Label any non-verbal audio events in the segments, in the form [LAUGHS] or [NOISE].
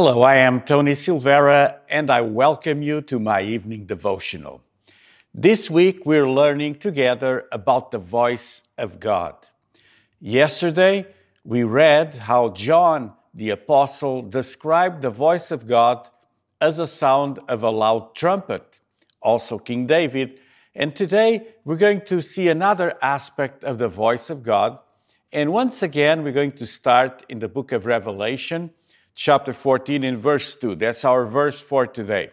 Hello, I am Tony Silvera, and I welcome you to my evening devotional. This week, we're learning together about the voice of God. Yesterday, we read how John the Apostle described the voice of God as a sound of a loud trumpet, also King David. And today, we're going to see another aspect of the voice of God. And once again, we're going to start in the book of Revelation, chapter 14, in verse 2. That's our verse for today.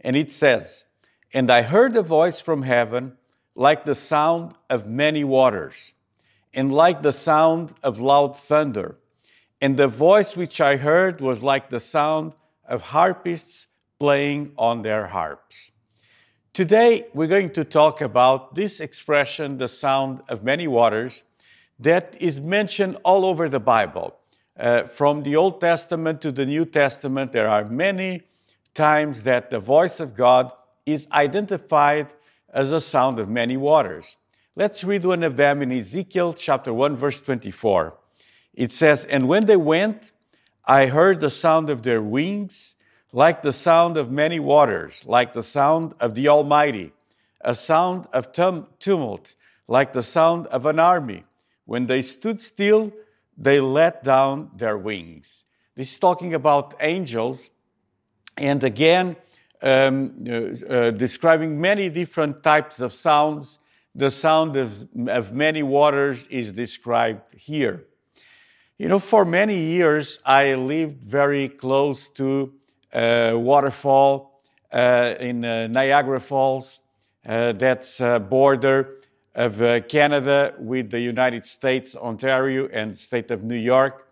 And it says, And I heard a voice from heaven like the sound of many waters, and like the sound of loud thunder. And the voice which I heard was like the sound of harpists playing on their harps. Today, we're going to talk about this expression, the sound of many waters, that is mentioned all over the Bible. Uh, from the Old Testament to the New Testament, there are many times that the voice of God is identified as a sound of many waters. Let's read one of them in Ezekiel chapter 1, verse 24. It says, And when they went, I heard the sound of their wings, like the sound of many waters, like the sound of the Almighty, a sound of tum- tumult, like the sound of an army. When they stood still, they let down their wings. This is talking about angels, and again, um, uh, uh, describing many different types of sounds. The sound of, of many waters is described here. You know, for many years, I lived very close to a uh, waterfall uh, in uh, Niagara Falls. That's a border of uh, Canada with the United States, Ontario, and state of New York.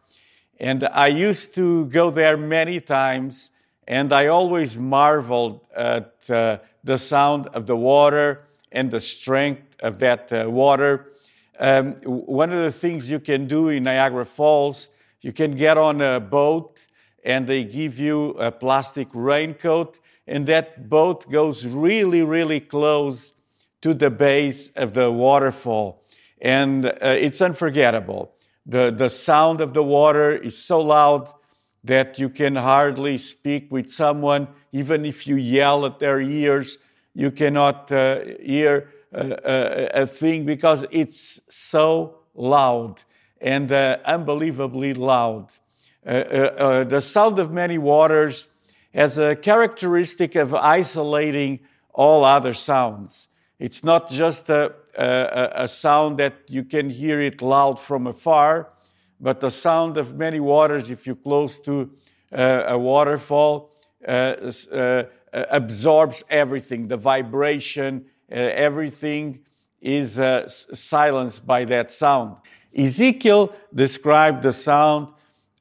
And I used to go there many times, and I always marveled at uh, the sound of the water and the strength of that uh, water. Um, one of the things you can do in Niagara Falls, you can get on a boat and they give you a plastic raincoat, and that boat goes really, really close to the base of the waterfall. And uh, it's unforgettable. The, the sound of the water is so loud that you can hardly speak with someone, even if you yell at their ears, you cannot uh, hear a, a, thing because it's so loud and uh, unbelievably loud. Uh, uh, uh, the sound of many waters has a characteristic of isolating all other sounds. It's not just a, a, a, sound that you can hear it loud from afar, but the sound of many waters, if you're close to uh, a waterfall, uh, uh, absorbs everything the vibration, uh, everything is uh, silenced by that sound. Ezekiel described the sound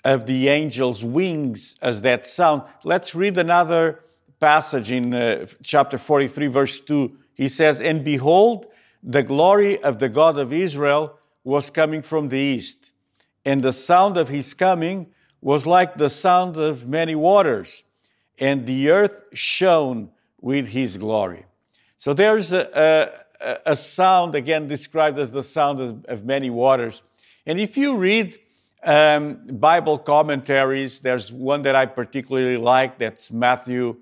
of the angel's wings as that sound. Let's read another passage in uh, chapter 43, verse 2 he says, And behold, the glory of the God of Israel was coming from the east, and the sound of his coming was like the sound of many waters, and the earth shone with his glory. So there's a, a, a sound, again described as the sound of, of many waters. And if you read um, Bible commentaries, there's one that I particularly like, that's Matthew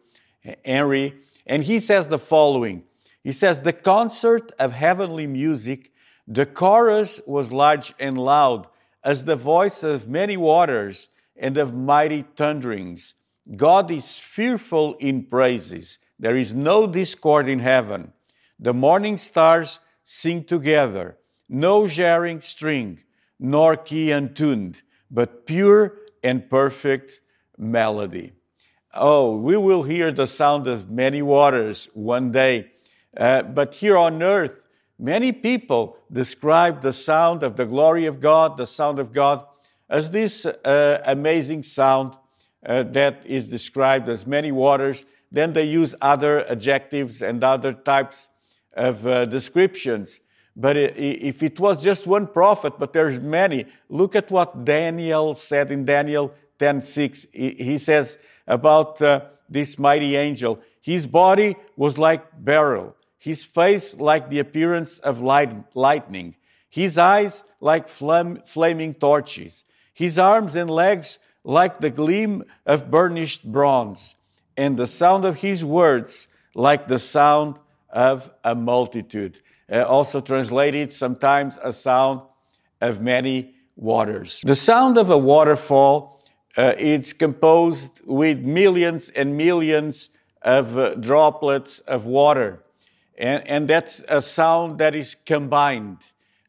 Henry, and he says the following he says, The concert of heavenly music, the chorus was large and loud, as the voice of many waters and of mighty thunderings. God is fearful in praises. There is no discord in heaven. The morning stars sing together, no jarring string, nor key untuned, but pure and perfect melody. Oh, we will hear the sound of many waters one day uh, but here on earth, many people describe the sound of the glory of God, the sound of God, as this uh, amazing sound uh, that is described as many waters. Then they use other adjectives and other types of uh, descriptions. But if it was just one prophet, but there's many, look at what Daniel said in Daniel 10:6. He says about uh, this mighty angel, his body was like beryl, his face like the appearance of light, lightning, his eyes like flam, flaming torches, his arms and legs like the gleam of burnished bronze, and the sound of his words like the sound of a multitude. Uh, also translated sometimes a sound of many waters. The sound of a waterfall uh, is composed with millions and millions of uh, droplets of water. And, and that's a sound that is combined.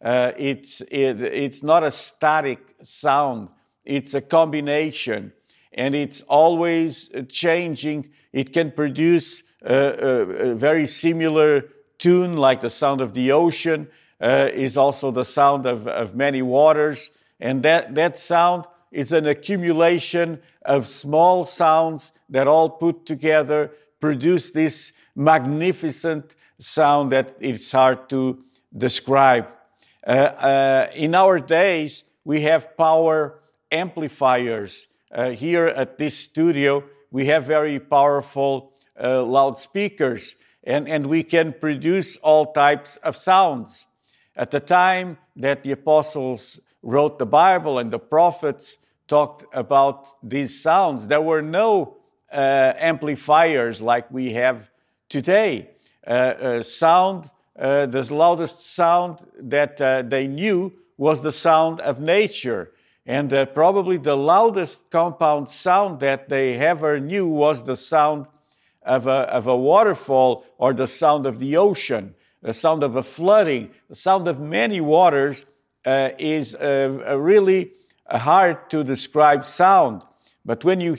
Uh, it's, it, it's not a static sound, it's a combination. And it's always changing. It can produce a, a, a very similar tune, like the sound of the ocean, uh, is also the sound of, of many waters. And that, that sound is an accumulation of small sounds that all put together produce this magnificent sound that it's hard to describe. Uh, uh, in our days, we have power amplifiers. Uh, here at this studio, we have very powerful uh, loudspeakers, and, and we can produce all types of sounds. At the time that the apostles wrote the Bible and the prophets talked about these sounds, there were no uh, amplifiers like we have today. Uh, uh, sound, uh, the loudest sound that they knew was the sound of nature. And probably the loudest compound sound that they ever knew was the sound of a, of a waterfall or the sound of the ocean, the sound of a flooding, the sound of many waters uh, is a really hard to describe sound. But when you,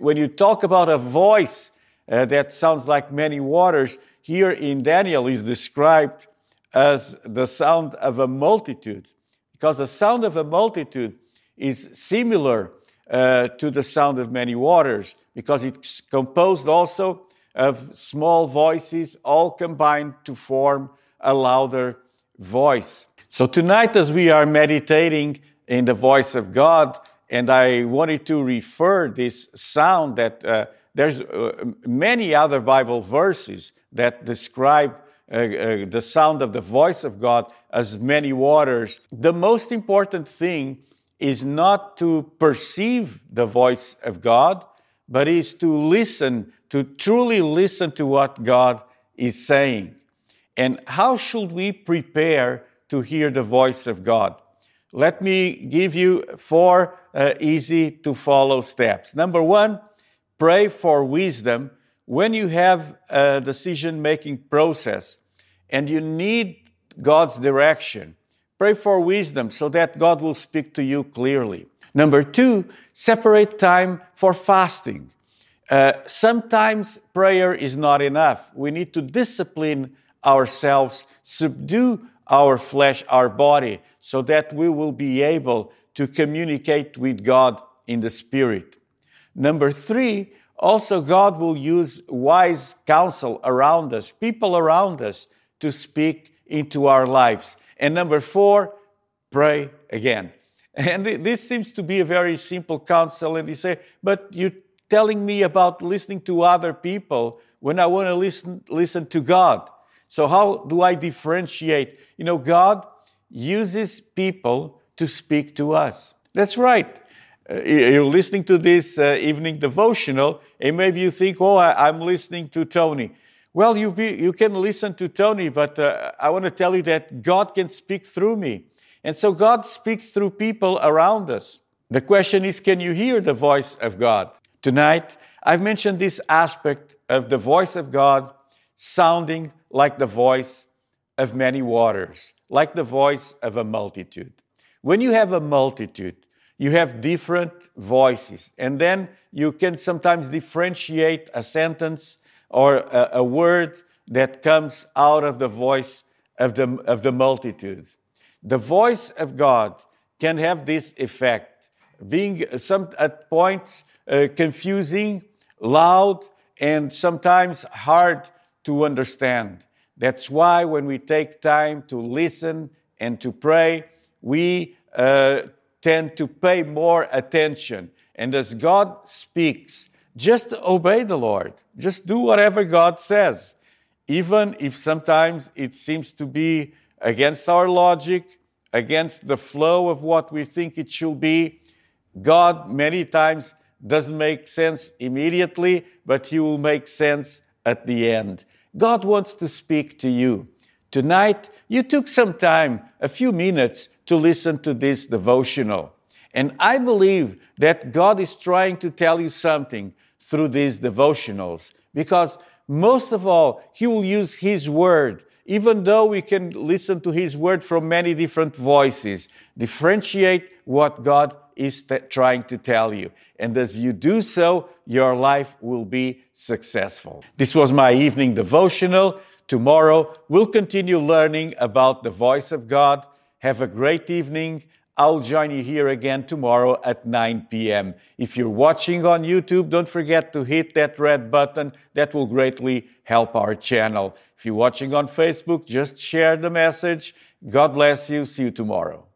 when you talk about a voice uh, that sounds like many waters, here in Daniel is described as the sound of a multitude, because the sound of a multitude is similar uh, to the sound of many waters, because it's composed also of small voices, all combined to form a louder voice. So, tonight, as we are meditating in the voice of God, and I wanted to refer this sound that uh, there's uh, many other Bible verses that describe uh, uh, the sound of the voice of God as many waters. The most important thing is not to perceive the voice of God, but is to listen, to truly listen to what God is saying. And how should we prepare to hear the voice of God? Let me give you four uh, easy to follow steps. Number one, pray for wisdom when you have a decision making process and you need God's direction. Pray for wisdom so that God will speak to you clearly. Number two, separate time for fasting. Uh, sometimes prayer is not enough. We need to discipline ourselves, subdue our flesh, our body, so that we will be able to communicate with God in the Spirit. Number three, also God will use wise counsel around us, people around us, to speak into our lives. And number four, pray again. [LAUGHS] And this seems to be a very simple counsel. And they say, but you're telling me about listening to other people when I want to listen, listen to God. So, how do I differentiate? You know, God uses people to speak to us. That's right. Uh, you're listening to this uh, evening devotional, and maybe you think, oh, I, am listening to Tony. Well, you, be, you can listen to Tony, but uh, I want to tell you that God can speak through me. And so God speaks through people around us. The question is, can you hear the voice of God? Tonight, I've mentioned this aspect of the voice of God sounding like the voice of many waters, like the voice of a multitude. When you have a multitude, you have different voices, and then you can sometimes differentiate a sentence or a, a word that comes out of the voice of the, of the multitude. The voice of God can have this effect, being some at points uh, confusing, loud, and sometimes hard to understand. That's why when we take time to listen and to pray, we uh, tend to pay more attention. And as God speaks, just obey the Lord. Just do whatever God says. Even if sometimes it seems to be against our logic, against the flow of what we think it should be, God many times doesn't make sense immediately, but He will make sense at the end. God wants to speak to you. Tonight, you took some time, a few minutes, to listen to this devotional. And I believe that God is trying to tell you something through these devotionals because most of all, He will use His Word. Even though we can listen to His Word from many different voices, differentiate what God is t- trying to tell you. And as you do so, your life will be successful. This was my evening devotional. Tomorrow, we'll continue learning about the voice of God. Have a great evening. I'll join you here again tomorrow at 9 p.m. If you're watching on YouTube, don't forget to hit that red button. That will greatly help our channel. If you're watching on Facebook, just share the message. God bless you. See you tomorrow.